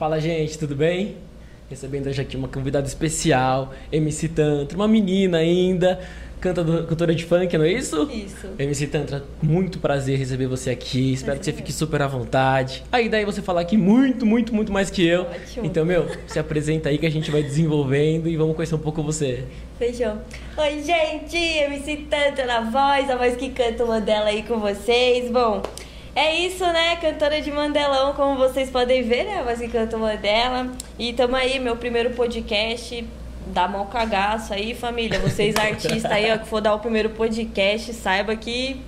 Fala, gente, tudo bem? Recebendo hoje aqui uma convidada especial, MC Tantra, uma menina ainda, cantadora, cantora de funk, não é isso? Isso. MC Tantra, muito prazer receber você aqui. Espero que você fique super à vontade. Aí daí você falar aqui muito, muito, muito mais que eu. Ótimo. Então, meu, se apresenta aí que a gente vai desenvolvendo e vamos conhecer um pouco você. Feijão. Oi, gente! MC Tanto na voz, a voz que canta o Mandela aí com vocês. Bom, é isso, né? Cantora de Mandelão, como vocês podem ver, né? A voz que canta Mandela. E tamo aí, meu primeiro podcast. Dá mó cagaço aí, família. Vocês artistas aí, ó, que for dar o primeiro podcast, saiba que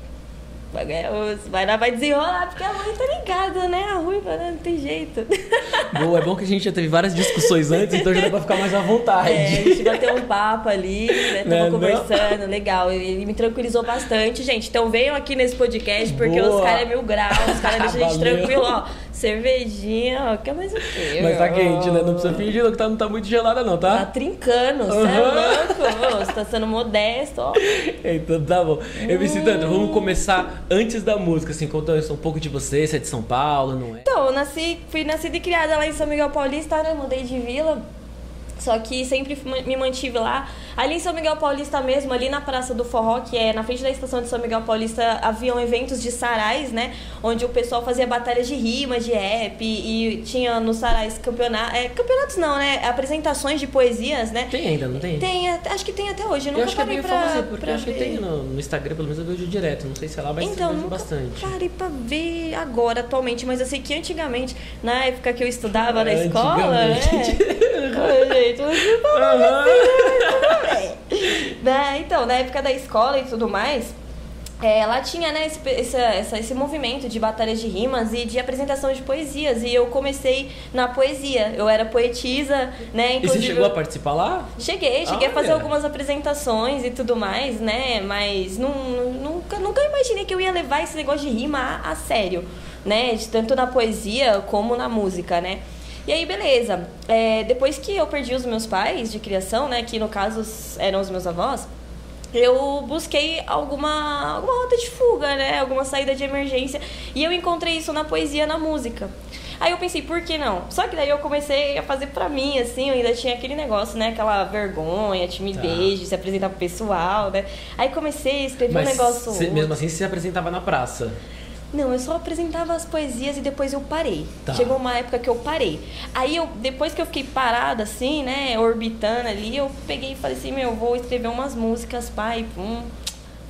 vai ganhar osso. Vai dar, vai desenrolar, porque a mãe tá ligada, né? A ruiva, né? Não tem jeito. Boa, é bom que a gente já teve várias discussões antes, então já dá pra ficar mais à vontade. É, a gente bateu um papo ali, né? Né, Tava não? conversando, legal. Ele me tranquilizou bastante, gente. Então venham aqui nesse podcast, porque Boa. os caras é mil graus, os caras deixam a gente tranquilo, ó. Cervejinha, ó. Quer mais o quê? Mas tá quente, né? Não precisa fingir que tá, não tá muito gelada, não, Tá tá? trincando, você é Aham. louco. Você tá sendo modesto, ó. Então tá bom. MC Tantra, vamos começar antes da música, assim, conta um pouco de você, você é de São Paulo, não é? Então, eu nasci, fui nascida e criada lá em São Miguel Paulista, né? Mudei de vila. Só que sempre me mantive lá. Ali em São Miguel Paulista mesmo, ali na Praça do Forró, que é na frente da estação de São Miguel Paulista, haviam eventos de sarais, né? Onde o pessoal fazia batalhas de rima, de rap, e tinha nos sarais campeonatos. É, campeonatos não, né? Apresentações de poesias, né? Tem ainda, não tem? Tem, acho que tem até hoje. Eu Eu nunca acho que é parei pra, porque pra acho que ver. tem no, no Instagram, pelo menos eu vejo direto. Não sei se é lá, mas Então, eu vejo bastante. parei pra ver agora, atualmente, mas eu sei que antigamente, na época que eu estudava na escola, né? Gente, você tá Aham. né? Então, na época da escola e tudo mais, é, lá tinha né, esse, esse, essa- esse movimento de batalhas de rimas e de apresentação de poesias. E eu comecei na poesia. Eu era poetisa, né? E você chegou a participar lá? Cheguei, cheguei a fazer Olha. algumas apresentações e tudo mais, né? Mas não, nunca, nunca imaginei que eu ia levar esse negócio de rima a, a sério, né? Tanto na poesia como na música, né? E aí, beleza. É, depois que eu perdi os meus pais de criação, né? Que no caso eram os meus avós, eu busquei alguma, alguma rota de fuga, né? Alguma saída de emergência. E eu encontrei isso na poesia, na música. Aí eu pensei, por que não? Só que daí eu comecei a fazer pra mim, assim, eu ainda tinha aquele negócio, né? Aquela vergonha, timidez de se apresentar pro pessoal, né? Aí comecei a escrever um Mas negócio. você- mesmo assim você se apresentava na praça. Não, eu só apresentava as poesias e depois eu parei. Tá. Chegou uma época que eu parei. Aí eu, depois que eu fiquei parada assim, né, orbitando ali, eu peguei e falei assim, meu, eu vou escrever umas músicas, pai, pum.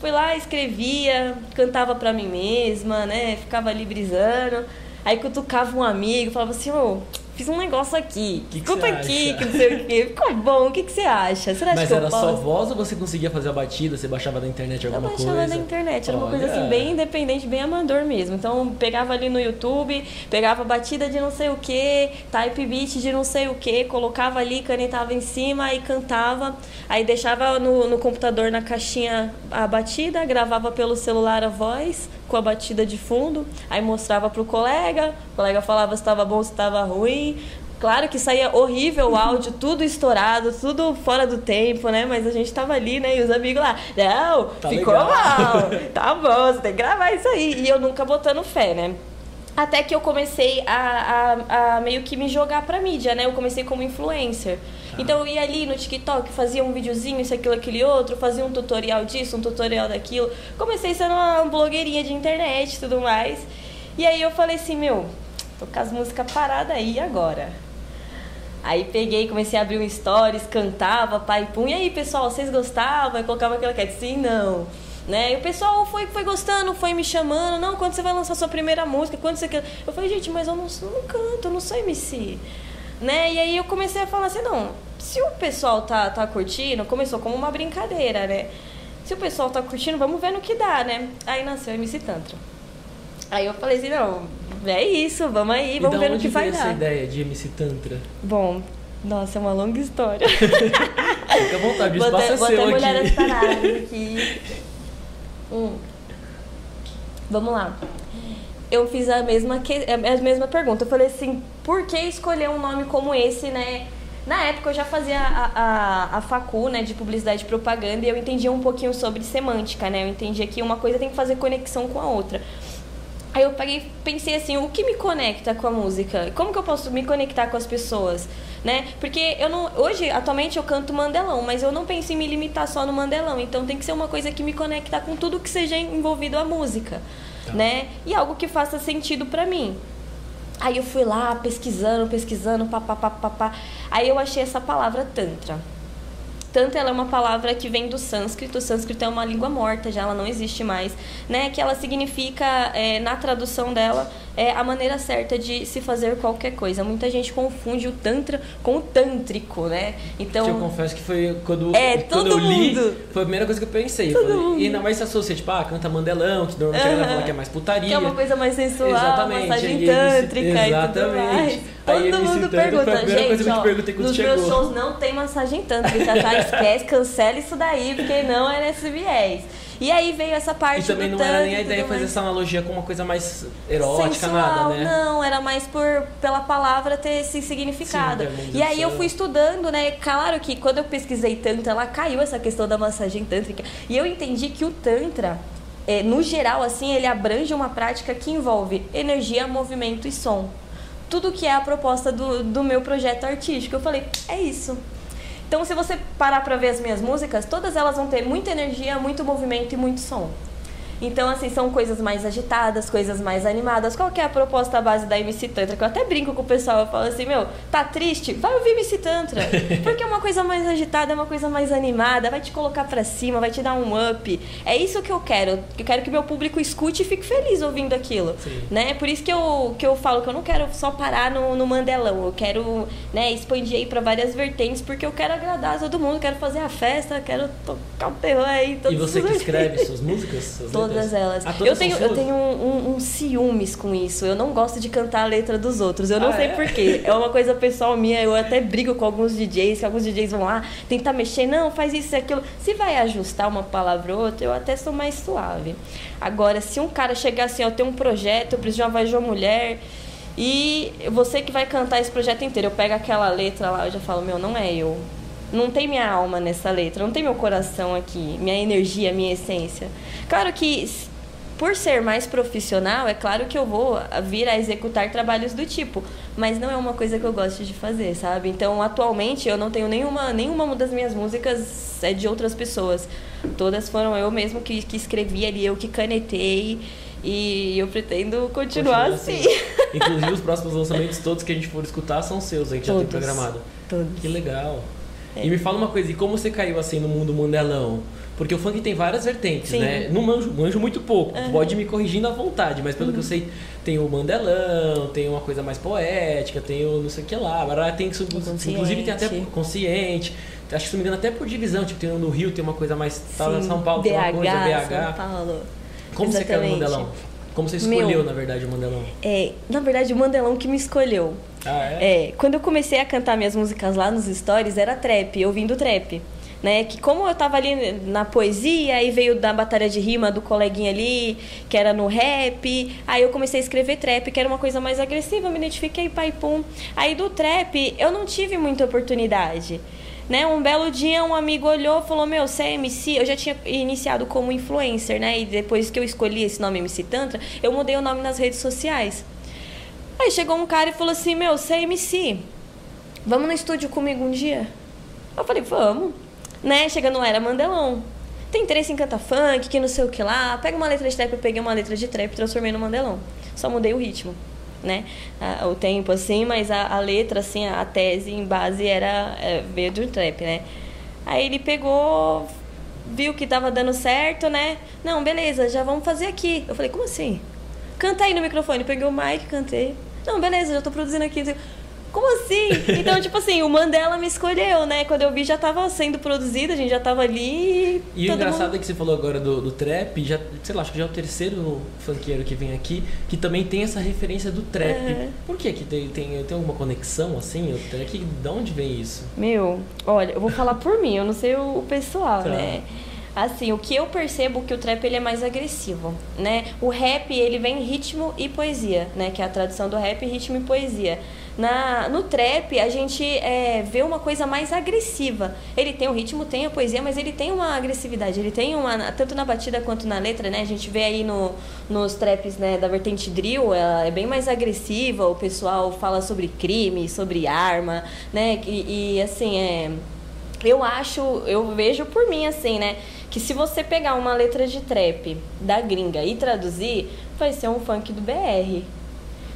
Fui lá, escrevia, cantava pra mim mesma, né, ficava ali brisando. Aí cutucava um amigo, falava assim, ô, fiz um negócio aqui, Que que escuta aqui, acha? que não sei o quê. Ficou bom, o que, que você acha? Mas que era eu só voz ou você conseguia fazer a batida? Você baixava da internet Eu alguma baixava coisa? na internet, era uma coisa Olha. assim, bem independente, bem amador mesmo. Então, pegava ali no YouTube, pegava batida de não sei o que, type beat de não sei o que, colocava ali, canetava em cima, aí cantava, aí deixava no, no computador na caixinha a batida, gravava pelo celular a voz com a batida de fundo, aí mostrava pro colega, o colega falava se estava bom, se estava ruim. Claro que saía horrível o áudio, tudo estourado, tudo fora do tempo, né? Mas a gente tava ali, né? E os amigos lá, não, Tá ficou legal." mal, tá bom, você tem que gravar isso aí. E eu nunca botando fé, né? Até que eu comecei a, a, a meio que me jogar pra mídia, né? Eu comecei como influencer. Então eu ia ali no TikTok, fazia um videozinho, isso, aquilo, aquele outro, fazia um tutorial disso, um tutorial daquilo. Comecei sendo uma blogueirinha de internet e tudo mais. E aí eu falei assim, meu, tô com as músicas paradas aí agora. Aí peguei, comecei a abrir um stories, cantava, pai, pum. E aí, pessoal, vocês gostavam? Eu colocava aquela cat, sim, não. Né? E o pessoal foi, foi gostando, foi me chamando. Não, quando você vai lançar sua primeira música? Quando você quer... Eu falei, gente, mas eu não, eu não canto, eu não sou MC. Né? E aí eu comecei a falar assim, não, se o pessoal tá, tá curtindo, começou como uma brincadeira, né? Se o pessoal tá curtindo, vamos ver no que dá, né? Aí nasceu o MC Tantra. Aí eu falei assim, não, é isso, vamos aí, vamos ver no que vai veio essa dar. ideia de MC Tantra? Bom, nossa, é uma longa história. Fica à vontade, o espaço até, é vou seu até molhar aqui. Hum. Vamos lá. Eu fiz a mesma, que, a mesma pergunta. Eu falei assim, por que escolher um nome como esse, né? Na época eu já fazia a, a, a facu, né, de publicidade e propaganda, e eu entendia um pouquinho sobre semântica, né? Eu entendia que uma coisa tem que fazer conexão com a outra. Aí eu peguei, pensei assim, o que me conecta com a música? Como que eu posso me conectar com as pessoas? Né? Porque eu não. Hoje, atualmente, eu canto mandelão, mas eu não penso em me limitar só no mandelão. Então tem que ser uma coisa que me conecta com tudo que seja envolvido a música. Tá. Né? E algo que faça sentido para mim. Aí eu fui lá pesquisando, pesquisando, papapá, papá. Aí eu achei essa palavra Tantra. Tanto ela é uma palavra que vem do sânscrito, o sânscrito é uma língua morta, já ela não existe mais, né? Que ela significa, é, na tradução dela, é a maneira certa de se fazer qualquer coisa. Muita gente confunde o tantra com o tântrico, né? Então. Eu confesso que foi quando, é, quando eu li, mundo. foi a primeira coisa que eu pensei. Todo falei, e ainda mais se associa, tipo, ah, canta mandelão, que normalmente uhum. ela fala que é mais putaria. Que é uma coisa mais sensual, exatamente. massagem tântrica exatamente. e tudo mais. Todo mundo pergunta, gente, ó, nos chegou. meus shows não tem massagem tântrica, tá? Esquece, cancela isso daí, porque não é nesse viés. E aí veio essa parte E também não era nem a ideia fazer essa analogia com uma coisa mais erótica, Sensual, nada, né? Não, era mais por pela palavra ter esse significado. Sim, e aí eu fui estudando, né? Claro que quando eu pesquisei tantra, ela caiu essa questão da massagem tântrica. E eu entendi que o tantra é, no geral, assim, ele abrange uma prática que envolve energia, movimento e som. Tudo que é a proposta do, do meu projeto artístico. Eu falei, é isso. Então, se você parar para ver as minhas músicas, todas elas vão ter muita energia, muito movimento e muito som. Então, assim, são coisas mais agitadas, coisas mais animadas. Qual que é a proposta base da MC Tantra? Que eu até brinco com o pessoal, eu falo assim, meu, tá triste? Vai ouvir MC Tantra. Porque é uma coisa mais agitada, é uma coisa mais animada, vai te colocar pra cima, vai te dar um up. É isso que eu quero. Eu quero que meu público escute e fique feliz ouvindo aquilo. Sim. Né? Por isso que eu, que eu falo que eu não quero só parar no, no mandelão. Eu quero né, expandir aí pra várias vertentes, porque eu quero agradar todo mundo, quero fazer a festa, quero tocar o terror aí. E você que escreve suas músicas? Suas Todas Todas elas. Todas eu tenho, eu tenho um, um, um, ciúmes com isso. Eu não gosto de cantar a letra dos outros. Eu não ah, sei é? porquê. É uma coisa pessoal minha. Eu até brigo com alguns DJs, que alguns DJs vão lá tentar mexer. Não, faz isso e aquilo. Se vai ajustar uma palavra ou outra, eu até sou mais suave. Agora, se um cara chegar assim, ó, tem um projeto, eu preciso de uma voz de uma mulher. E você que vai cantar esse projeto inteiro, eu pego aquela letra lá, eu já falo, meu, não é eu não tem minha alma nessa letra, não tem meu coração aqui, minha energia, minha essência. Claro que por ser mais profissional, é claro que eu vou vir a executar trabalhos do tipo, mas não é uma coisa que eu gosto de fazer, sabe? Então, atualmente eu não tenho nenhuma nenhuma das minhas músicas é de outras pessoas. Todas foram eu mesmo que, que escrevi ali, eu que canetei. E eu pretendo continuar Continua assim. assim. Inclusive, os próximos lançamentos, todos que a gente for escutar, são seus, a gente todos, já tem programado. Todos. Que legal. É. E me fala uma coisa, e como você caiu assim no mundo mundelão? Porque o funk tem várias vertentes, Sim. né? Não manjo, manjo muito pouco. Uhum. Pode me corrigindo à vontade, mas pelo uhum. que eu sei, tem o mandelão, tem uma coisa mais poética, tem o não sei o que lá. Agora tem inclusive tem até consciente. Acho que se não me engano, até por divisão, tipo, tem no Rio tem uma coisa mais. Tá São Paulo BH, tem uma coisa, BH. São Paulo. Como Exatamente. você caiu no mandelão? Como você escolheu, Meu, na verdade, o Mandelão? É, na verdade, o Mandelão que me escolheu. Ah, é? é? Quando eu comecei a cantar minhas músicas lá nos stories, era trap, ouvindo trap. Né? Que como eu tava ali na poesia, aí veio da batalha de rima do coleguinha ali, que era no rap, aí eu comecei a escrever trap, que era uma coisa mais agressiva, me identifiquei, pai, pum. Aí do trap, eu não tive muita oportunidade. Né? Um belo dia um amigo olhou e falou: Meu, você é MC? Eu já tinha iniciado como influencer, né? E depois que eu escolhi esse nome MC Tantra, eu mudei o nome nas redes sociais. Aí chegou um cara e falou assim: Meu, você é MC? Vamos no estúdio comigo um dia? Eu falei: Vamos. Né? Chegando lá, era Mandelão. Tem interesse em cantar funk, que não sei o que lá. Pega uma letra de trap, eu peguei uma letra de trap e transformei no Mandelão. Só mudei o ritmo né? o tempo, assim, mas a, a, letra, assim, a tese em base era é, veio do trap, né? Aí ele pegou, viu que tava dando certo, né? Não, beleza, já vamos fazer aqui. Eu falei, como assim? Canta aí no microfone. Peguei o mic, cantei. Não, beleza, já tô produzindo aqui. Como assim? Então, tipo assim, o Mandela me escolheu, né? Quando eu vi, já tava sendo produzido, a gente já tava ali. E o engraçado mundo... é que você falou agora do, do trap, já, sei lá, acho que já é o terceiro funkeiro que vem aqui, que também tem essa referência do trap. É. Por que que tem, tem, tem alguma conexão, assim? O trap, de onde vem isso? Meu, olha, eu vou falar por mim, eu não sei o, o pessoal, tá. né? Assim, o que eu percebo que o trap ele é mais agressivo, né? O rap ele vem ritmo e poesia, né? Que é a tradução do rap, ritmo e poesia. Na, no trap, a gente é, vê uma coisa mais agressiva. Ele tem o ritmo, tem a poesia, mas ele tem uma agressividade. Ele tem uma. Tanto na batida quanto na letra, né? A gente vê aí no, nos traps né, da vertente drill, ela é bem mais agressiva. O pessoal fala sobre crime, sobre arma, né? E, e assim, é. Eu acho, eu vejo por mim assim, né? Que se você pegar uma letra de trap da gringa e traduzir, vai ser um funk do BR.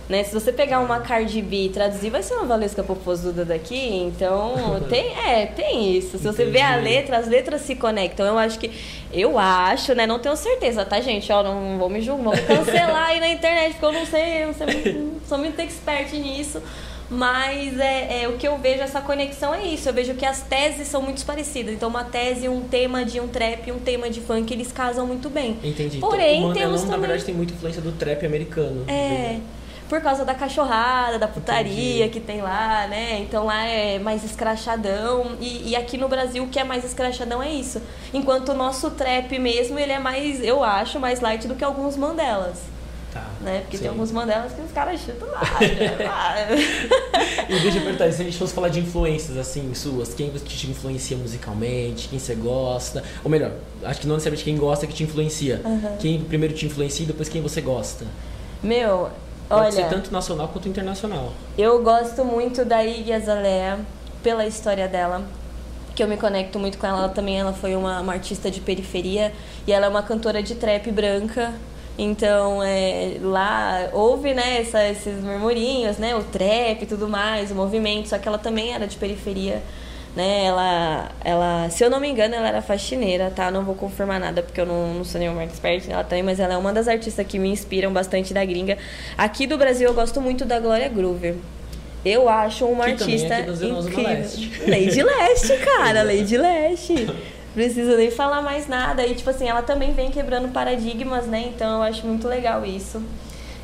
Né? Se você pegar uma Cardi B e traduzir, vai ser uma Valesca Popozuda daqui. Então, tem, é, tem isso. Se você vê a letra, as letras se conectam. Eu acho que. Eu acho, né? Não tenho certeza, tá, gente? Ó, não vou me julgar, vou cancelar aí na internet, porque eu não sei, eu não, sei, não sou muito expert nisso. Mas é, é, o que eu vejo, essa conexão é isso. Eu vejo que as teses são muito parecidas. Então, uma tese, um tema de um trap, um tema de funk, eles casam muito bem. Entendi. Porém, então, o temos também... na verdade, tem muita influência do trap americano. É por causa da cachorrada, da putaria Entendi. que tem lá, né? Então lá é mais escrachadão. E, e, aqui no Brasil o que é mais escrachadão é isso. Enquanto o nosso trap mesmo, ele é mais, eu acho, mais light do que alguns Mandelas. Tá, né? Porque sim. tem alguns Mandelas que os caras chutam lá. E deixa eu perguntar, se a gente fosse falar de influências assim, suas, quem te influencia musicalmente, quem você gosta, ou melhor, acho que não necessariamente quem gosta que te influencia. Uhum. Quem primeiro te influencia e depois quem você gosta. Meu, Pode Olha, ser tanto nacional quanto internacional. Eu gosto muito da Iggy Azalea pela história dela, que eu me conecto muito com ela. ela também ela foi uma, uma, artista de periferia e ela é uma cantora de trap branca. Então, é, lá houve né, essa, esses murmurinhos, né, o trap e tudo mais, o movimento, só que ela também era de periferia né? Ela, ela, se eu não me engano, ela era faxineira, tá? Não vou confirmar nada porque eu não, não sou nenhuma expert nela também, mas ela é uma das artistas que me inspiram bastante da gringa. Aqui do Brasil eu gosto muito da Glória Groover. Eu acho uma que artista é incrível. Leste. Lady Leste, cara, Lady Leste. Preciso nem falar mais nada. E tipo assim, ela também vem quebrando paradigmas, né? Então eu acho muito legal isso.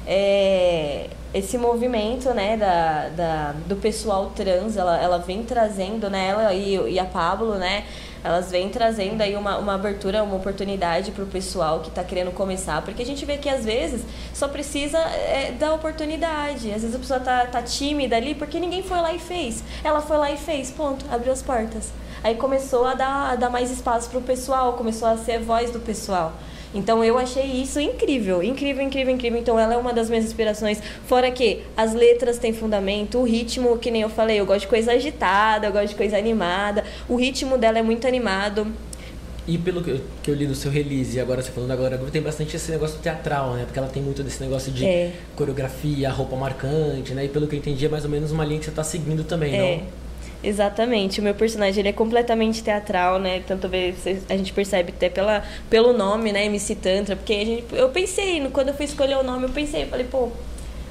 É, esse movimento né, da, da, do pessoal trans, ela, ela vem trazendo, né, ela e, e a Pablo, né, elas vêm trazendo aí uma, uma abertura, uma oportunidade para o pessoal que está querendo começar, porque a gente vê que às vezes só precisa é, da oportunidade. Às vezes a pessoa tá, tá tímida ali porque ninguém foi lá e fez. Ela foi lá e fez, ponto, abriu as portas. Aí começou a dar, a dar mais espaço para o pessoal, começou a ser a voz do pessoal. Então eu achei isso incrível, incrível, incrível, incrível. Então ela é uma das minhas inspirações. Fora que as letras têm fundamento, o ritmo, que nem eu falei, eu gosto de coisa agitada, eu gosto de coisa animada. O ritmo dela é muito animado. E pelo que eu, li do seu release, e agora você falando agora, tem bastante esse negócio teatral, né? Porque ela tem muito desse negócio de é. coreografia, roupa marcante, né? E pelo que eu entendi, é mais ou menos uma linha que você está seguindo também, é. não? Exatamente. O meu personagem ele é completamente teatral, né? Tanto a gente percebe até pela, pelo nome, né? MC Tantra. Porque a gente, eu pensei, quando eu fui escolher o nome, eu pensei, falei, pô,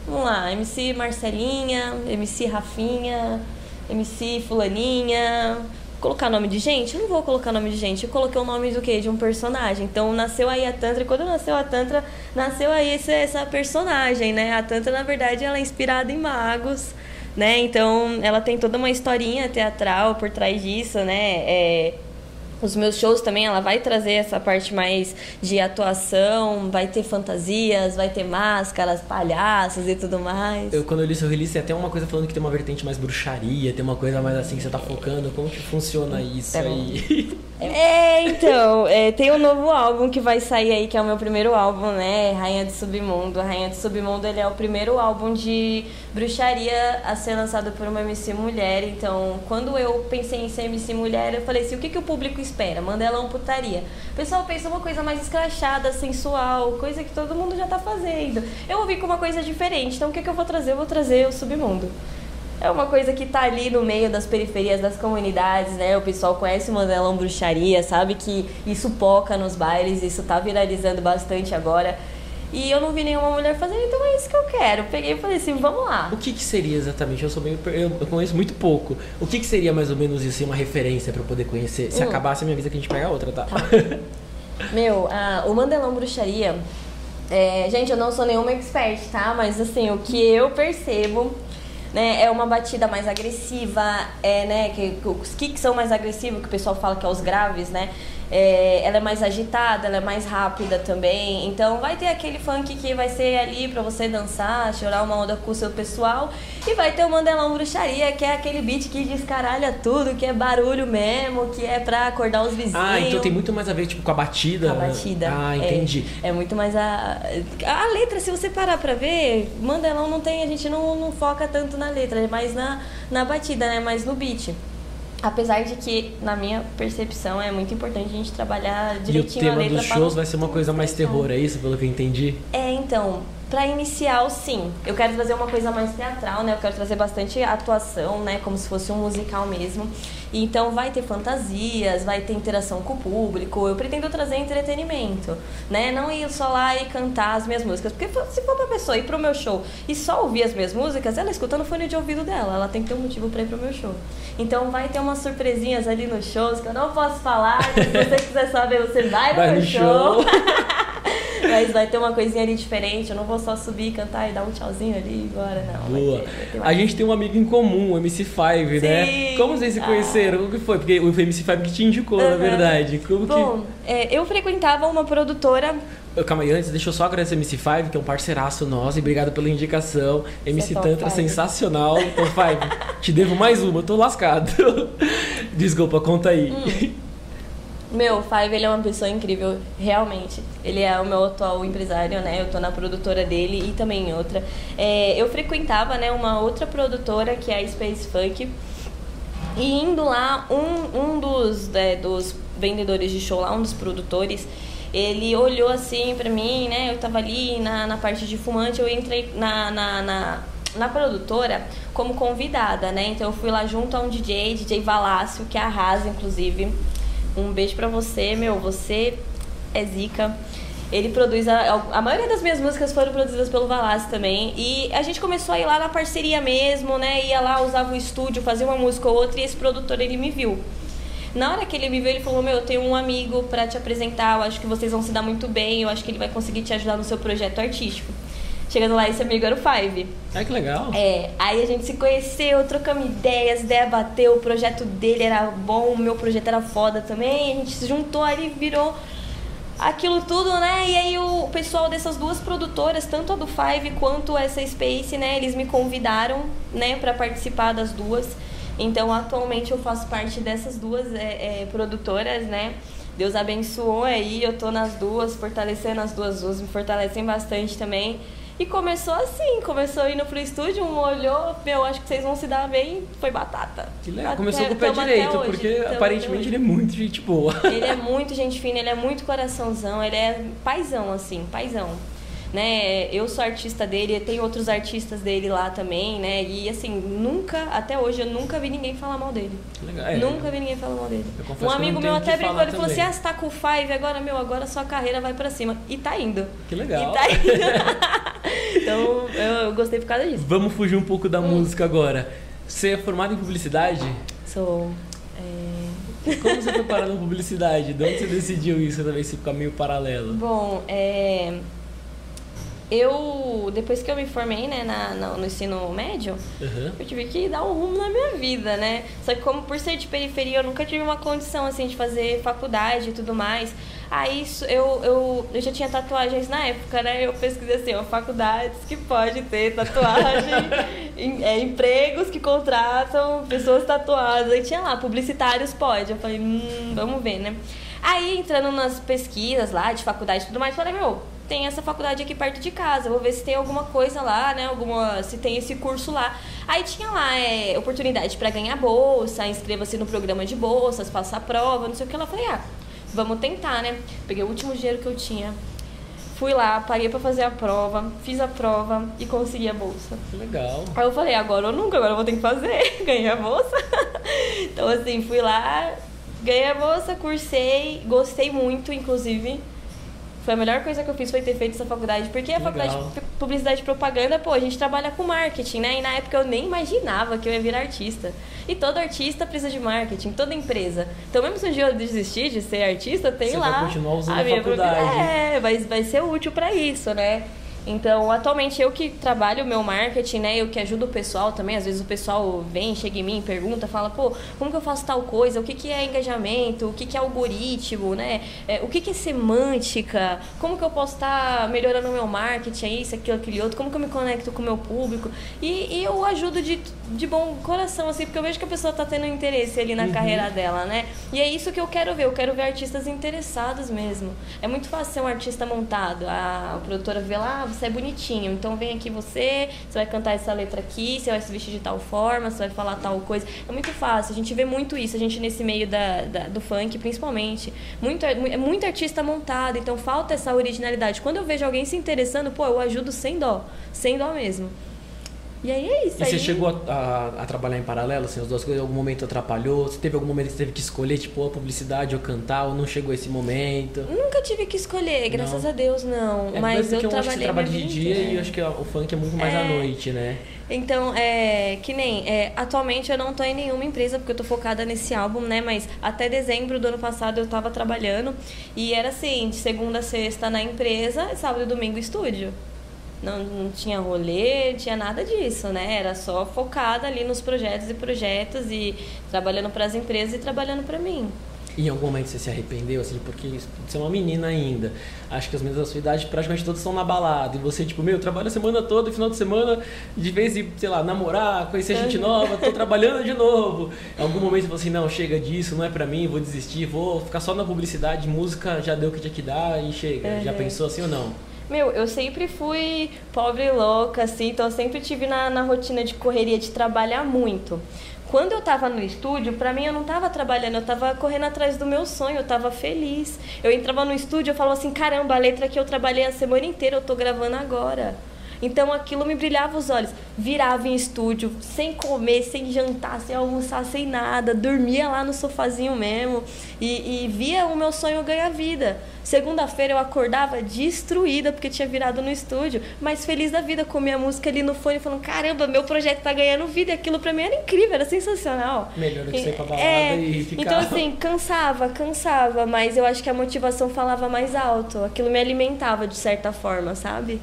vamos lá, MC Marcelinha, MC Rafinha, MC Fulaninha. Colocar nome de gente? Eu não vou colocar nome de gente. Eu coloquei o nome do quê? De um personagem. Então nasceu aí a Tantra. E quando nasceu a Tantra, nasceu aí esse, essa personagem, né? A Tantra, na verdade, ela é inspirada em magos né? Então, ela tem toda uma historinha teatral por trás disso, né? É, os meus shows também, ela vai trazer essa parte mais de atuação, vai ter fantasias, vai ter máscaras, palhaços e tudo mais. Eu, quando eu li seu release, tem até uma coisa falando que tem uma vertente mais bruxaria, tem uma coisa mais assim que você tá focando. Como que funciona isso é aí? É, então, é, tem um novo álbum que vai sair aí, que é o meu primeiro álbum, né? Rainha do Submundo. Rainha do Submundo, ele é o primeiro álbum de bruxaria a ser lançado por uma MC mulher. Então, quando eu pensei em ser MC mulher, eu falei assim, o que, que o público espera? Mandelão putaria. O pessoal pensa uma coisa mais escrachada, sensual, coisa que todo mundo já tá fazendo. Eu ouvi com uma coisa diferente, então o que, que eu vou trazer? Eu vou trazer o Submundo é uma coisa que tá ali no meio das periferias das comunidades, né? O pessoal conhece o modelão bruxaria, sabe que isso poca nos bailes, isso tá viralizando bastante agora. E eu não vi nenhuma mulher fazendo, então é isso que eu quero. peguei e falei assim, vamos lá. O que, que seria exatamente? Eu sou bem, eu conheço muito pouco. O que, que seria mais ou menos isso, uma referência para poder conhecer? Se hum. acabar, você me avisa que a gente pega outra, tá? tá. Meu, a, o Mandelão Bruxaria, é, gente, eu não sou nenhuma expert, tá? Mas assim, o que eu percebo né? É uma batida mais agressiva, é, né? Que, os kicks são mais agressivos, que o pessoal fala que é os graves, né? É, ela é mais agitada, ela é mais rápida também. Então vai ter aquele funk que vai ser ali para você dançar, chorar uma onda com o seu pessoal. E vai ter o Mandelão Bruxaria, que é aquele beat que descaralha tudo, que é barulho mesmo, que é pra acordar os vizinhos. Ah, então tem muito mais a ver tipo, com a batida. Com a batida. Ah, entendi. É, é muito mais a. A letra, se você parar pra ver, Mandelão não tem, a gente não, não foca tanto na letra, mais na, na batida, né? Mais no beat. Apesar de que, na minha percepção, é muito importante a gente trabalhar direitinho e o tema a letra. dos shows vai ser uma coisa mais terror, é isso, pelo que eu entendi? É, então, para inicial, sim. Eu quero trazer uma coisa mais teatral, né? Eu quero trazer bastante atuação, né? Como se fosse um musical mesmo. Então vai ter fantasias, vai ter interação com o público. Eu pretendo trazer entretenimento, né? Não ir só lá e cantar as minhas músicas. Porque se for pra pessoa ir pro meu show e só ouvir as minhas músicas, ela escuta no fone de ouvido dela. Ela tem que ter um motivo pra ir pro meu show. Então vai ter umas surpresinhas ali nos shows que eu não posso falar. Se você quiser saber, você vai, vai no meu show. show. Mas vai ter uma coisinha ali diferente. Eu não vou só subir, cantar e dar um tchauzinho ali e embora, não. Boa. Ter, ter a gente tem um amigo em comum, o MC5, Sim. né? Como vocês se conheceram? Ah. O que foi? Porque o MC5 que te indicou, uhum. na verdade. Como Bom, que... é, eu frequentava uma produtora Calma aí, antes, deixa eu só agradecer o MC5, que é um parceiraço nosso, e obrigado pela indicação. Você MC é Tantra, five. sensacional. Então, Five, te devo mais uma, eu tô lascado. Desculpa, conta aí. Hum. Meu, o Five, ele é uma pessoa incrível, realmente. Ele é o meu atual empresário, né? Eu tô na produtora dele e também em outra. É, eu frequentava, né, uma outra produtora, que é a Space Funk. E indo lá, um, um dos, é, dos vendedores de show lá, um dos produtores, ele olhou assim pra mim, né? Eu tava ali na, na parte de fumante, eu entrei na, na, na, na produtora como convidada, né? Então eu fui lá junto a um DJ, DJ Valácio, que arrasa, inclusive. Um beijo pra você, meu. Você é zica. Ele produz. A, a maioria das minhas músicas foram produzidas pelo Valas também. E a gente começou a ir lá na parceria mesmo, né? Ia lá, usava o estúdio, fazia uma música ou outra. E esse produtor, ele me viu. Na hora que ele me viu, ele falou: Meu, eu tenho um amigo para te apresentar. Eu acho que vocês vão se dar muito bem. Eu acho que ele vai conseguir te ajudar no seu projeto artístico. Chegando lá, esse amigo era o Five. É que legal. É, aí a gente se conheceu, trocamos ideias, ideia bateu, o projeto dele era bom, o meu projeto era foda também. A gente se juntou ali, virou aquilo tudo, né? E aí o pessoal dessas duas produtoras, tanto a do Five quanto essa Space, né? Eles me convidaram, né, para participar das duas. Então, atualmente eu faço parte dessas duas é, é, produtoras, né? Deus abençoou aí, eu tô nas duas, fortalecendo as duas, duas me fortalecem bastante também. E começou assim, começou indo pro estúdio, um olhou, meu, acho que vocês vão se dar bem, foi batata. Que legal, começou com o pé direito, hoje, porque aparentemente ele é muito gente boa. Ele é muito gente fina, ele é muito coraçãozão, ele é paizão, assim, paizão né? Eu sou artista dele, tem outros artistas dele lá também, né? E assim, nunca, até hoje, eu nunca vi ninguém falar mal dele. Legal. É, nunca vi ninguém falar mal dele. Um amigo meu até brincou, ele falou assim: ah, você tá com o Five, agora, meu, agora sua carreira vai pra cima. E tá indo. Que legal. E tá indo. então, eu, eu, gostei por causa disso. Vamos fugir um pouco da hum. música agora. Você é formado em publicidade? Sou. É... Como você foi parar na publicidade? De onde você decidiu isso, também, esse caminho paralelo? Bom, é eu, depois que eu me formei, né, na, na no ensino médio, uhum. eu tive que dar um rumo na minha vida, né? Só que como por ser de periferia, eu nunca tive uma condição, assim, de fazer faculdade e tudo mais. Aí eu, eu, eu já tinha tatuagens na época, né? Eu pesquisei assim, ó, faculdades que pode ter tatuagem, em, é, empregos que contratam pessoas tatuadas. Aí tinha lá, publicitários pode. Eu falei, hum, vamos ver, né? Aí entrando nas pesquisas lá de faculdade e tudo mais, falei, meu, tem essa faculdade aqui perto de casa, vou ver se tem alguma coisa lá, né? Alguma, se tem esse curso lá. Aí tinha lá é, oportunidade para ganhar bolsa, inscreva-se no programa de bolsas, faça a prova, não sei o que. Ela falei, ah, vamos tentar, né? Peguei o último dinheiro que eu tinha, fui lá, paguei para fazer a prova, fiz a prova e consegui a bolsa. Legal. Aí eu falei, agora ou nunca, agora eu vou ter que fazer, ganhei a bolsa. então assim, fui lá, ganhei a bolsa, cursei, gostei muito, inclusive foi a melhor coisa que eu fiz foi ter feito essa faculdade, porque a Legal. faculdade de publicidade e propaganda, pô, a gente trabalha com marketing, né? E na época eu nem imaginava que eu ia virar artista. E todo artista precisa de marketing, toda empresa. Então, mesmo se um dia eu desistir de ser artista, tem Você lá. Vai continuar usando a, a faculdade. É, vai, vai ser útil para isso, né? Então, atualmente eu que trabalho o meu marketing, né? Eu que ajudo o pessoal também. Às vezes o pessoal vem, chega em mim, pergunta, fala, pô, como que eu faço tal coisa? O que, que é engajamento? O que, que é algoritmo, né? É, o que, que é semântica? Como que eu posso estar tá melhorando o meu marketing? Isso, aquilo, aquele outro? Como que eu me conecto com o meu público? E, e eu ajudo de, de bom coração, assim, porque eu vejo que a pessoa tá tendo interesse ali na uhum. carreira dela, né? E é isso que eu quero ver. Eu quero ver artistas interessados mesmo. É muito fácil ser um artista montado. A, a produtora vê lá, você é bonitinho, então vem aqui você, você vai cantar essa letra aqui, você vai se vestir de tal forma, você vai falar tal coisa. É muito fácil, a gente vê muito isso, a gente nesse meio da, da do funk, principalmente. Muito, é muito artista montado, então falta essa originalidade. Quando eu vejo alguém se interessando, pô, eu ajudo sem dó, sem dó mesmo. E aí é isso. E aí... você chegou a, a, a, trabalhar em paralelo, assim, as duas coisas? Em algum momento atrapalhou? Você teve algum momento que você teve que escolher, tipo, a publicidade ou cantar, ou não chegou esse momento? Nunca tive que escolher, graças não. a Deus, não. É, mas eu, eu trabalhei. Acho que trabalha de dia e eu acho que o funk é muito mais é... à noite, né? Então, é, que nem, é, atualmente eu não tô em nenhuma empresa porque eu tô focada nesse álbum, né? Mas até dezembro do ano passado eu tava trabalhando e era assim, de segunda a sexta na empresa, sábado e domingo estúdio não, não tinha rolê, não tinha nada disso, né? Era só focada ali nos projetos e projetos e trabalhando para as empresas e trabalhando para mim. E em algum momento você se arrependeu, assim, porque você é uma menina ainda. Acho que as meninas da sua idade praticamente todas estão na balada. E você, tipo, meu, trabalho a semana toda, final de semana, de vez em, sei lá, namorar, conhecer gente nova, tô trabalhando de novo. Em algum momento você falou assim, não, chega disso, não é pra mim, vou desistir, vou ficar só na publicidade, música já deu o que tinha que dar e chega. Uhum. Já pensou assim ou não? Meu, eu sempre fui pobre e louca, assim, então eu sempre tive na, na rotina de correria, de trabalhar muito. Quando eu tava no estúdio, pra mim eu não tava trabalhando, eu tava correndo atrás do meu sonho, eu tava feliz. Eu entrava no estúdio, eu falava assim, caramba, a letra que eu trabalhei a semana inteira, eu tô gravando agora. Então aquilo me brilhava os olhos. Virava em estúdio, sem comer, sem jantar, sem almoçar, sem nada. Dormia lá no sofazinho mesmo. E, e via o meu sonho ganhar vida. Segunda-feira eu acordava destruída porque tinha virado no estúdio, mas feliz da vida, com minha música ali no fone, falando: caramba, meu projeto tá ganhando vida. E aquilo pra mim era incrível, era sensacional. Melhor do que sair pra balada é, e ficar. Então, assim, cansava, cansava, mas eu acho que a motivação falava mais alto. Aquilo me alimentava de certa forma, sabe?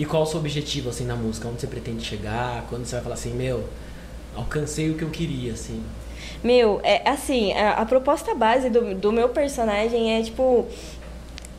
E qual o seu objetivo, assim, na música? Onde você pretende chegar? Quando você vai falar assim, meu, alcancei o que eu queria, assim? Meu, é assim, a, a proposta base do, do meu personagem é, tipo,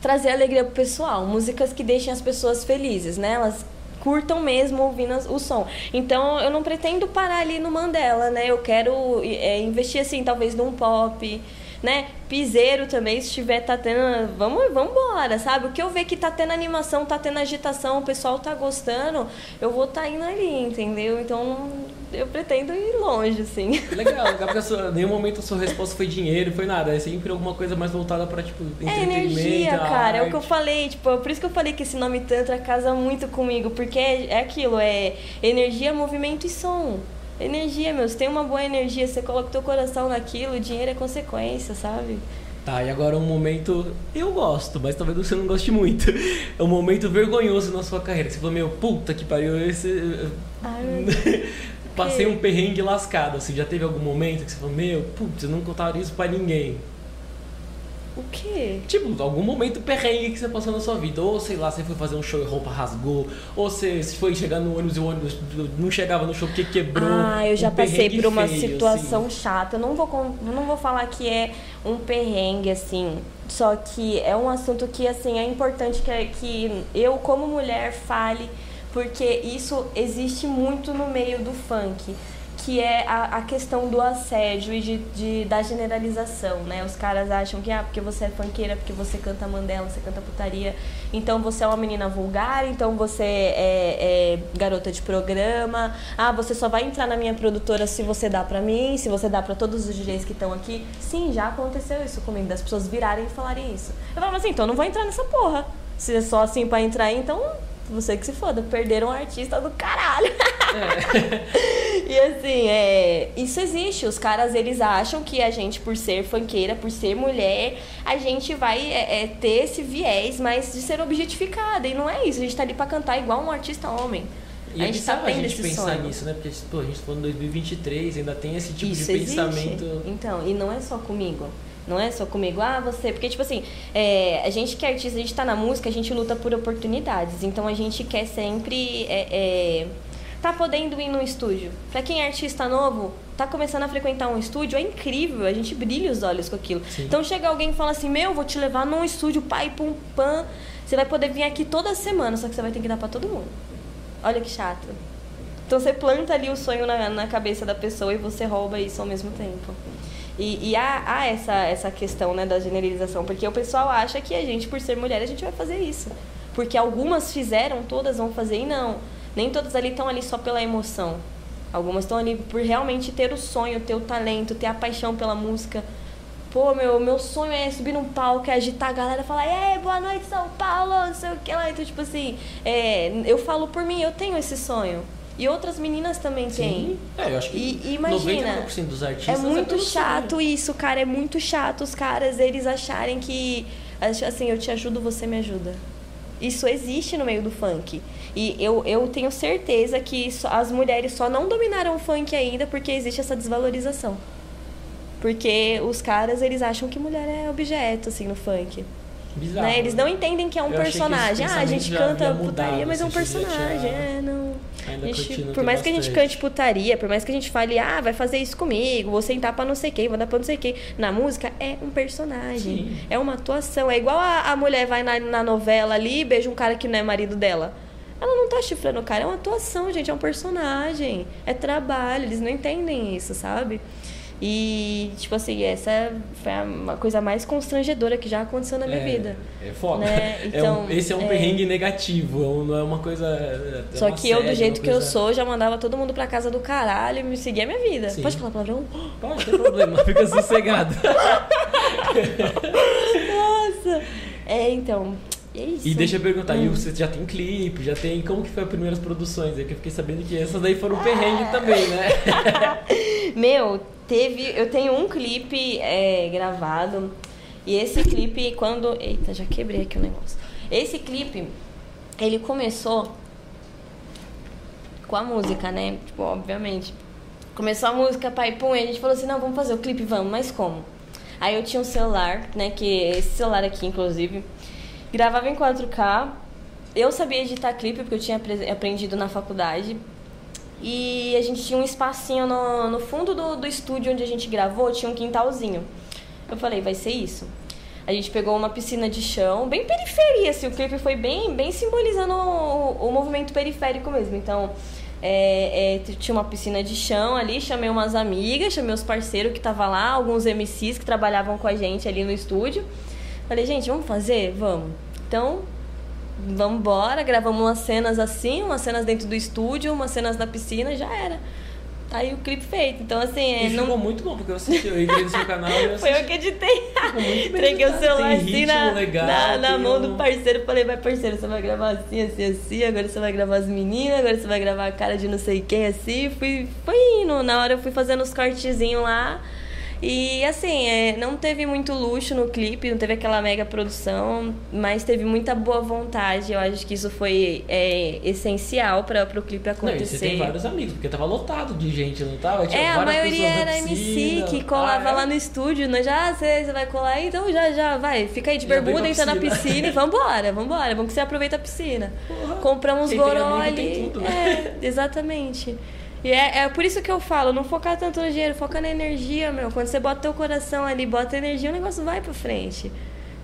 trazer alegria pro pessoal. Músicas que deixem as pessoas felizes, né? Elas curtam mesmo ouvindo o som. Então eu não pretendo parar ali no Mandela, né? Eu quero é, investir assim, talvez num pop, né? Piseiro também, se tiver, tá tendo. Vamos, vamos embora, sabe? O que eu ver que tá tendo animação, tá tendo agitação, o pessoal tá gostando, eu vou tá indo ali, entendeu? Então eu pretendo ir longe, assim. Legal, legal porque sua, nenhum momento a sua resposta foi dinheiro, foi nada. É sempre alguma coisa mais voltada pra, tipo, é entretenimento. É energia, cara. É o que eu falei, tipo, por isso que eu falei que esse nome Tantra casa muito comigo, porque é, é aquilo, é energia, movimento e som. Energia, meu. Você tem uma boa energia, você coloca o teu coração naquilo, o dinheiro é consequência, sabe? Tá, e agora um momento. Eu gosto, mas talvez você não goste muito. É um momento vergonhoso na sua carreira. Você falou, meu, puta que pariu, esse. Ai, Passei um perrengue lascado, assim, já teve algum momento que você falou, meu, putz, eu não contaria isso pra ninguém. O quê? Tipo, algum momento perrengue que você passou na sua vida. Ou sei lá, você foi fazer um show e roupa rasgou. Ou você foi chegar no ônibus e o ônibus não chegava no show porque quebrou. Ah, eu já um passei por uma feio, situação assim. chata. Eu não vou, não vou falar que é um perrengue, assim. Só que é um assunto que, assim, é importante que, que eu, como mulher, fale. Porque isso existe muito no meio do funk que é a, a questão do assédio e de, de, da generalização, né? Os caras acham que, ah, porque você é funkeira, porque você canta mandela, você canta putaria, então você é uma menina vulgar, então você é, é garota de programa, ah, você só vai entrar na minha produtora se você dá pra mim, se você dá pra todos os DJs que estão aqui. Sim, já aconteceu isso comigo, das pessoas virarem e falarem isso. Eu falava assim, então não vou entrar nessa porra. Se é só assim pra entrar, então você que se foda, perderam um artista do caralho. É. e assim, é, isso existe. Os caras, eles acham que a gente, por ser funkeira, por ser mulher, a gente vai é, é, ter esse viés, mas de ser objetificada. E não é isso. A gente tá ali pra cantar igual um artista homem. E a gente tá tendo a gente pensar sonho. nisso, né? Porque pô, a gente tá falando em 2023, ainda tem esse tipo isso de existe. pensamento. Então, e não é só comigo. Não é só comigo, ah, você. Porque, tipo assim, é, a gente que é artista, a gente tá na música, a gente luta por oportunidades. Então a gente quer sempre. É, é, tá podendo ir no estúdio. Pra quem é artista novo, tá começando a frequentar um estúdio, é incrível, a gente brilha os olhos com aquilo. Sim. Então chega alguém e fala assim: Meu, vou te levar num estúdio, pai, pum, pam. Você vai poder vir aqui toda semana, só que você vai ter que dar pra todo mundo. Olha que chato. Então você planta ali o sonho na, na cabeça da pessoa e você rouba isso ao mesmo tempo. E, e há, há, essa, essa questão né, da generalização, porque o pessoal acha que a gente, por ser mulher, a gente vai fazer isso. Porque algumas fizeram, todas vão fazer, e não. Nem todas ali estão ali só pela emoção. Algumas estão ali por realmente ter o sonho, ter o talento, ter a paixão pela música. Pô, meu, meu sonho é subir num palco, é agitar a galera, falar, ei, boa noite, São Paulo, não sei o que lá. Então, tipo assim, é, eu falo por mim, eu tenho esse sonho. E outras meninas também Sim. têm. É, eu acho que e, imagina, 90% dos artistas é muito é chato isso, cara. É muito chato os caras eles acharem que assim, eu te ajudo, você me ajuda. Isso existe no meio do funk. E eu, eu tenho certeza que as mulheres só não dominaram o funk ainda porque existe essa desvalorização. Porque os caras, eles acham que mulher é objeto, assim, no funk. Bizarro, né? Eles não entendem que é um personagem. Ah, a gente canta putaria, mas é um personagem. É, não. Gente, por mais que a gente cante putaria, por mais que a gente fale, ah, vai fazer isso comigo, vou sentar pra não sei quem, vou dar pra não sei quem. Na música é um personagem. Sim. É uma atuação. É igual a, a mulher vai na, na novela ali e beija um cara que não é marido dela. Ela não tá chifrando o cara, é uma atuação, gente, é um personagem. É trabalho, eles não entendem isso, sabe? E, tipo assim, essa foi a coisa mais constrangedora que já aconteceu na minha é, vida. É foda. Né? Então, é um, então, esse é um é... perrengue negativo, é não é uma coisa. É Só que eu, do jeito que coisa... eu sou, já mandava todo mundo pra casa do caralho e me seguia a minha vida. Sim. Pode falar palavrão? Pode, não tem problema, fica sossegado. Nossa! É, então. É isso. E deixa eu perguntar, hum. e você já tem clipe, já tem. Como que foi as primeiras produções? É que eu fiquei sabendo que essas daí foram um perrengue também, né? Meu, teve. Eu tenho um clipe é, gravado. E esse clipe, quando. Eita, já quebrei aqui o negócio. Esse clipe, ele começou com a música, né? Tipo, obviamente. Começou a música, pai, pum, e a gente falou assim: não, vamos fazer o clipe, vamos, mas como? Aí eu tinha um celular, né? Que esse celular aqui, inclusive, gravava em 4K. Eu sabia editar clipe porque eu tinha aprendido na faculdade. E a gente tinha um espacinho no, no fundo do, do estúdio onde a gente gravou, tinha um quintalzinho. Eu falei, vai ser isso. A gente pegou uma piscina de chão, bem periferia, assim, o clipe foi bem, bem simbolizando o, o movimento periférico mesmo. Então, é, é, tinha uma piscina de chão ali, chamei umas amigas, chamei os parceiros que estavam lá, alguns MCs que trabalhavam com a gente ali no estúdio. Falei, gente, vamos fazer? Vamos. Então, vamos embora, gravamos umas cenas assim, umas cenas dentro do estúdio, umas cenas na piscina, já era. Tá aí o clipe feito. Então, assim. É, e não... ficou muito bom, porque eu assisti, eu entrei no seu canal e eu Foi eu que editei. Entreguei o celular assim na, legal, na, na mão do parceiro. Falei, vai, parceiro, você vai gravar assim, assim, assim. Agora você vai gravar as meninas, agora você vai gravar a cara de não sei quem, assim. Fui, fui indo. Na hora eu fui fazendo os cortezinhos lá. E assim, é, não teve muito luxo no clipe, não teve aquela mega produção, mas teve muita boa vontade. Eu acho que isso foi é, essencial para o clipe acontecer. Não, e você tem vários amigos, porque tava lotado de gente, não tava? Tinha é, a maioria era MC que colava ah, é? lá no estúdio, né? Já, ah, você, você vai colar aí, então já, já, vai. Fica aí de bermuda, entra na piscina e vambora, vambora. Vamos que você aproveita a piscina. Porra, Compramos goró ali. Tudo, né? É, exatamente. E é, é por isso que eu falo, não focar tanto no dinheiro, foca na energia, meu. Quando você bota teu coração ali, bota energia, o negócio vai pra frente.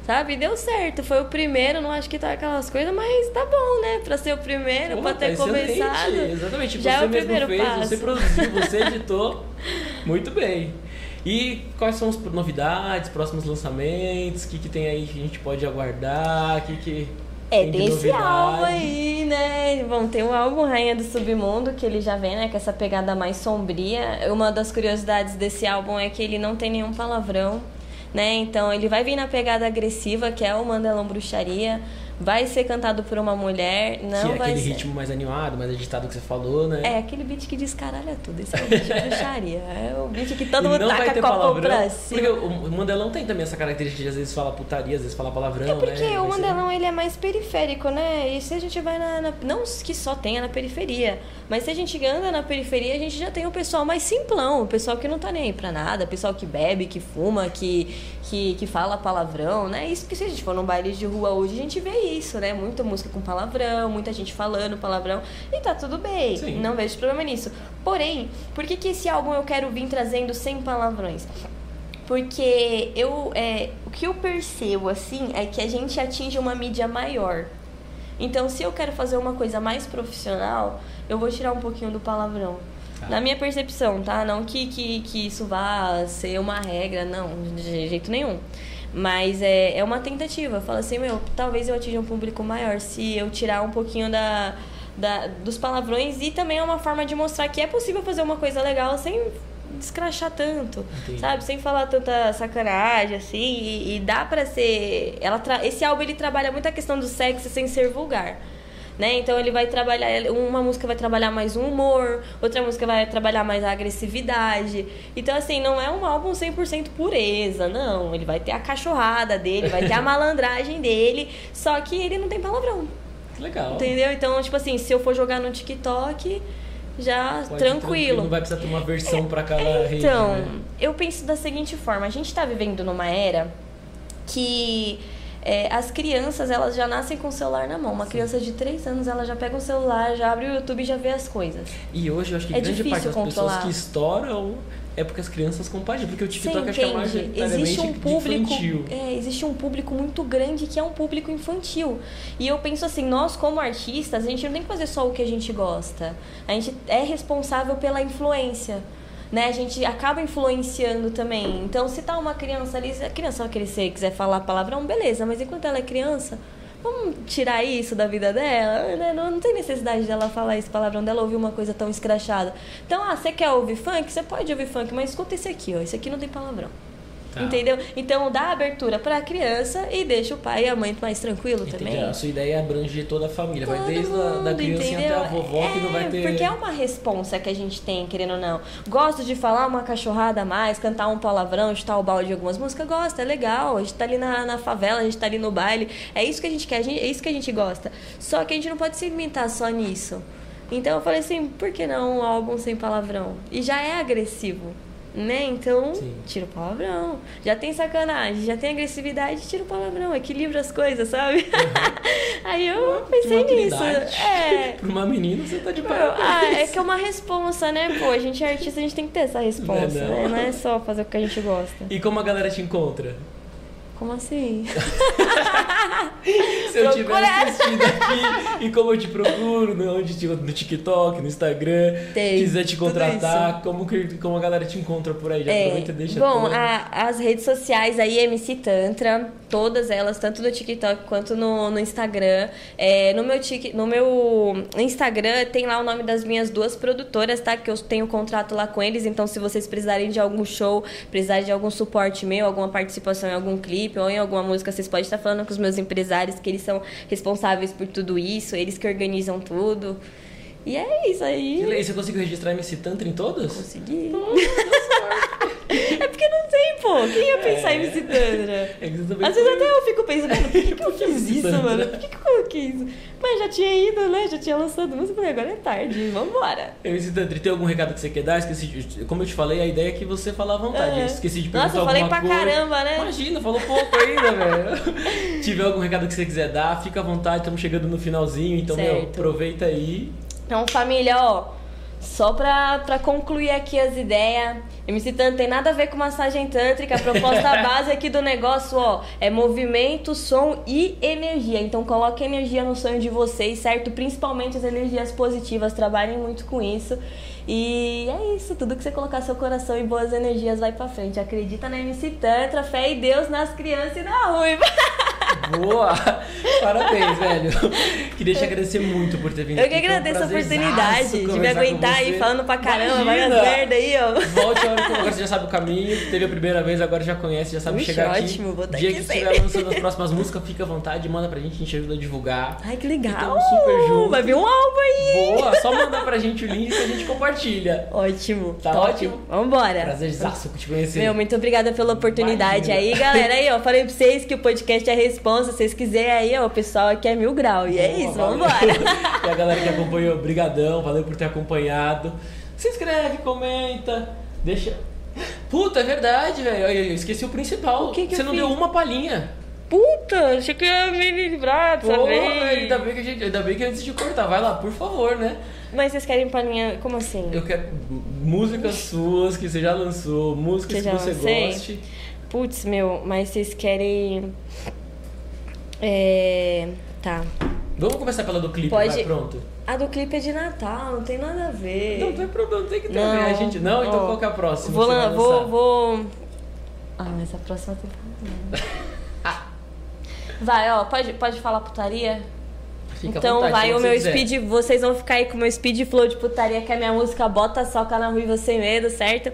Sabe? deu certo. Foi o primeiro, não acho que tá aquelas coisas, mas tá bom, né? Pra ser o primeiro, Pô, pra ter tá começado. Exatamente. Já você é o mesmo fez, passo. você produziu, você editou. Muito bem. E quais são as novidades, próximos lançamentos? O que, que tem aí que a gente pode aguardar? O que, que é, tem, tem esse álbum aí, né? Bom, tem o álbum Rainha do Submundo, que ele já vem, né? Com essa pegada mais sombria. Uma das curiosidades desse álbum é que ele não tem nenhum palavrão, né? Então ele vai vir na pegada agressiva, que é o Mandelão Bruxaria vai ser cantado por uma mulher, não que é vai aquele ser... ritmo mais animado, mais agitado que você falou, né? É, aquele beat que descaralha tudo. Esse é o beat de bruxaria. É o beat que todo mundo taca copo pra cima. Porque o Mandelão tem também essa característica de às vezes fala putaria, às vezes fala palavrão, É porque né? o Mandelão, ele é mais periférico, né? E se a gente vai na, na... Não que só tenha na periferia, Mas se a gente anda na periferia, a gente já tem o pessoal mais simplão, o pessoal que não tá nem aí pra nada, o pessoal que bebe, que fuma, que, que, que fala palavrão, né? Isso que se a gente for num baile de rua hoje, a gente vê isso, né? Muita música com palavrão, muita gente falando palavrão, e tá tudo bem, Sim. não vejo problema nisso. Porém, por que, que esse álbum eu quero vir trazendo sem palavrões? Porque eu, é, o que eu percebo, assim, é que a gente atinge uma mídia maior. Então, se eu quero fazer uma coisa mais profissional, eu vou tirar um pouquinho do palavrão. Tá. Na minha percepção, tá? Não que, que, que isso vá ser uma regra, não, de jeito nenhum. Mas é, é uma tentativa. Fala assim, meu, talvez eu atinja um público maior se eu tirar um pouquinho da, da, dos palavrões. E também é uma forma de mostrar que é possível fazer uma coisa legal sem descrachar tanto, Entendi. sabe? Sem falar tanta sacanagem, assim. E, e dá pra ser. Ela tra... Esse álbum ele trabalha muito a questão do sexo sem ser vulgar. Né? Então ele vai trabalhar, uma música vai trabalhar mais o humor, outra música vai trabalhar mais a agressividade. Então assim, não é um álbum 100% pureza, não. Ele vai ter a cachorrada dele, vai ter a malandragem dele, só que ele não tem palavrão. Legal. Entendeu? Então, tipo assim, se eu for jogar no TikTok, já Pode tranquilo. Não vai precisar ter uma versão para cada então, rede. Então, né? eu penso da seguinte forma: a gente está vivendo numa era que é, as crianças elas já nascem com o celular na mão. Uma Sim. criança de 3 anos ela já pega o celular, já abre o YouTube e já vê as coisas. E hoje eu acho que é grande parte das controlar. pessoas que estouram é porque as crianças compartilham, porque o TikTok acho que é mais existe um público, infantil. É, existe um público muito grande que é um público infantil. E eu penso assim, nós como artistas, a gente não tem que fazer só o que a gente gosta. A gente é responsável pela influência. Né, a gente acaba influenciando também. Então, se tá uma criança ali, se a criança vai crescer quiser falar palavrão, beleza, mas enquanto ela é criança, vamos tirar isso da vida dela, né? Não, não tem necessidade dela falar esse palavrão dela ouvir uma coisa tão escrachada. Então, ah, você quer ouvir funk? Você pode ouvir funk, mas escuta esse aqui, ó. Esse aqui não tem palavrão. Tá. Entendeu? Então dá abertura para a criança e deixa o pai e a mãe mais tranquilo Entendi. também. A sua ideia é abranger toda a família, Todo vai desde mundo, a da criança até a vovó é, que não vai é, ter. Porque é uma responsa que a gente tem, querendo ou não. Gosto de falar uma cachorrada a mais, cantar um palavrão, chutar o balde de algumas músicas, gosta, é legal. A gente tá ali na, na favela, a gente tá ali no baile. É isso que a gente quer, a gente, é isso que a gente gosta. Só que a gente não pode se limitar só nisso. Então eu falei assim, por que não um álbum sem palavrão? E já é agressivo né? Então, Sim. tira o palavrão. Já tem sacanagem, já tem agressividade, tira o palavrão, equilibra as coisas, sabe? Uhum. Aí eu pensei nisso. É. Pra uma menina, você tá de parabéns. Ah, é que é uma responsa, né? Pô, a gente é artista, a gente tem que ter essa responsa, não, é não. né? Não é só fazer o que a gente gosta. E como a galera te encontra? Como assim? Se eu tiver assistindo aqui e como eu te procuro, onde no TikTok, no Instagram, Tem, quiser te contratar, como, que, como a galera te encontra por aí? Já é, aproveita e deixa Bom, a, as redes sociais aí, MC Tantra, todas elas, tanto no TikTok quanto no, no Instagram. É, no, meu tic, no meu Instagram tem lá o nome das minhas duas produtoras, tá? Que eu tenho contrato lá com eles, então se vocês precisarem de algum show, precisarem de algum suporte meu, alguma participação em algum clipe, clipe ou em alguma música, vocês podem estar falando com os meus empresários que eles são responsáveis por tudo isso, eles que organizam tudo. E é isso aí. E você conseguiu registrar MC Tantra em todas? Consegui. É porque não tem, pô. Quem ia pensar é. em MC Tantra? É Às vezes até eu fico pensando, por que, que eu fiz isso, mano? Por que, que eu coloquei isso? Mas já tinha ido, né? Já tinha lançado música, agora é tarde. Vambora. MC Tantra, tem algum recado que você quer dar? Esqueci de... Como eu te falei, a ideia é que você falar à vontade. É. Esqueci de perguntar Nossa, eu falei pra coisa. caramba, né? Imagina, falou pouco ainda, velho. Tiver algum recado que você quiser dar, fica à vontade. Estamos chegando no finalzinho, então, certo. meu, aproveita aí. Então, família, ó, só pra, pra concluir aqui as ideias, MC Tantra tem nada a ver com massagem tântrica. A proposta base aqui do negócio, ó, é movimento, som e energia. Então coloque energia no sonho de vocês, certo? Principalmente as energias positivas, trabalhem muito com isso. E é isso, tudo que você colocar seu coração e boas energias vai pra frente. Acredita na MC Tantra, fé e Deus nas crianças e na ruiva. Boa! Parabéns, velho. Queria te agradecer muito por ter vindo. Eu que agradeço a oportunidade de me aguentar aí falando pra caramba, várias merda aí, ó. Volte a hora que agora você já sabe o caminho. Teve a primeira vez, agora já conhece, já sabe Ixi, chegar ótimo, aqui. Ótimo, vou estar Dia aqui que estiver lançando as próximas músicas, fica à vontade, manda pra gente, a gente ajuda a divulgar. Ai, que legal! Então, super junto. Vai vir um álbum aí! Boa! Só mandar pra gente o link que a gente compartilha. Ótimo. Tá top. ótimo? Vambora. Prazerzaço te conhecer. Meu, muito obrigada pela oportunidade Imagina. aí, galera. Aí, ó, falei pra vocês que o podcast é Responde bom? Se vocês quiserem aí, ó, o pessoal aqui é mil grau. E é isso, valeu. vambora. e a galera que acompanhou, brigadão, valeu por ter acompanhado. Se inscreve, comenta, deixa... Puta, é verdade, velho. Eu esqueci o principal. O que que Você não fiz? deu uma palhinha. Puta, achei que ia me livrar dessa Pô, vez. ainda bem, que a gente, ainda bem que antes de cortar, vai lá, por favor, né? Mas vocês querem palhinha, como assim? Eu quero músicas suas que você já lançou, músicas Que que você lancei? goste. Putz, meu, mas vocês querem... É... Tá. Vamos começar pela do clipe, Pode- vai, pronto. A do clipe é de Natal, não tem nada a ver. Não tem problema, não tem que ter Não. a ver. A gente não, então Ó, qual que é a próxima? Vou, você vai vou, vou. Ah, mas a próxima tem Vai, ó, pode, pode falar putaria? Fica então vontade, vai o você meu quiser. speed, vocês vão ficar aí com o meu speed flow de putaria, que é a minha música Bota Soca na Ruiva Sem Medo, certo?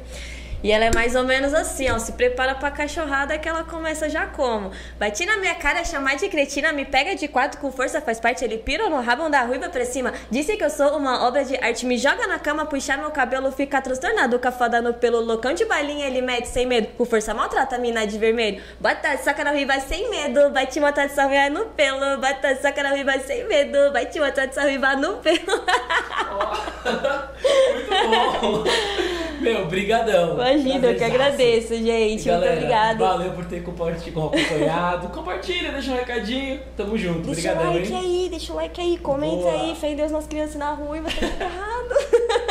E ela é mais ou menos assim, ó. Se prepara pra cachorrada que ela começa já como. Bati na minha cara, chamar de cretina, me pega de quatro com força, faz parte, ele pira no rabão da ruiva pra cima. Disse que eu sou uma obra de arte, me joga na cama, puxar meu cabelo, fica transtornado, com a foda no pelo, loucão de balinha, ele mete sem medo. Com força maltrata a mina de vermelho. Bota soca na ruiva sem medo, vai te matar de sarruia no pelo. Bota soca na ruiva sem medo, vai te matar de sarruia no pelo. Muito bom. Meu, brigadão. Imagina, eu que agradeço, gente. Galera, Muito obrigada. Valeu por ter acompanhado. Compartilha, deixa um recadinho. Tamo junto. Deixa o like hein? aí, deixa o like aí, comenta Boa. aí, fé em Deus nas crianças na rua e vai ter errado.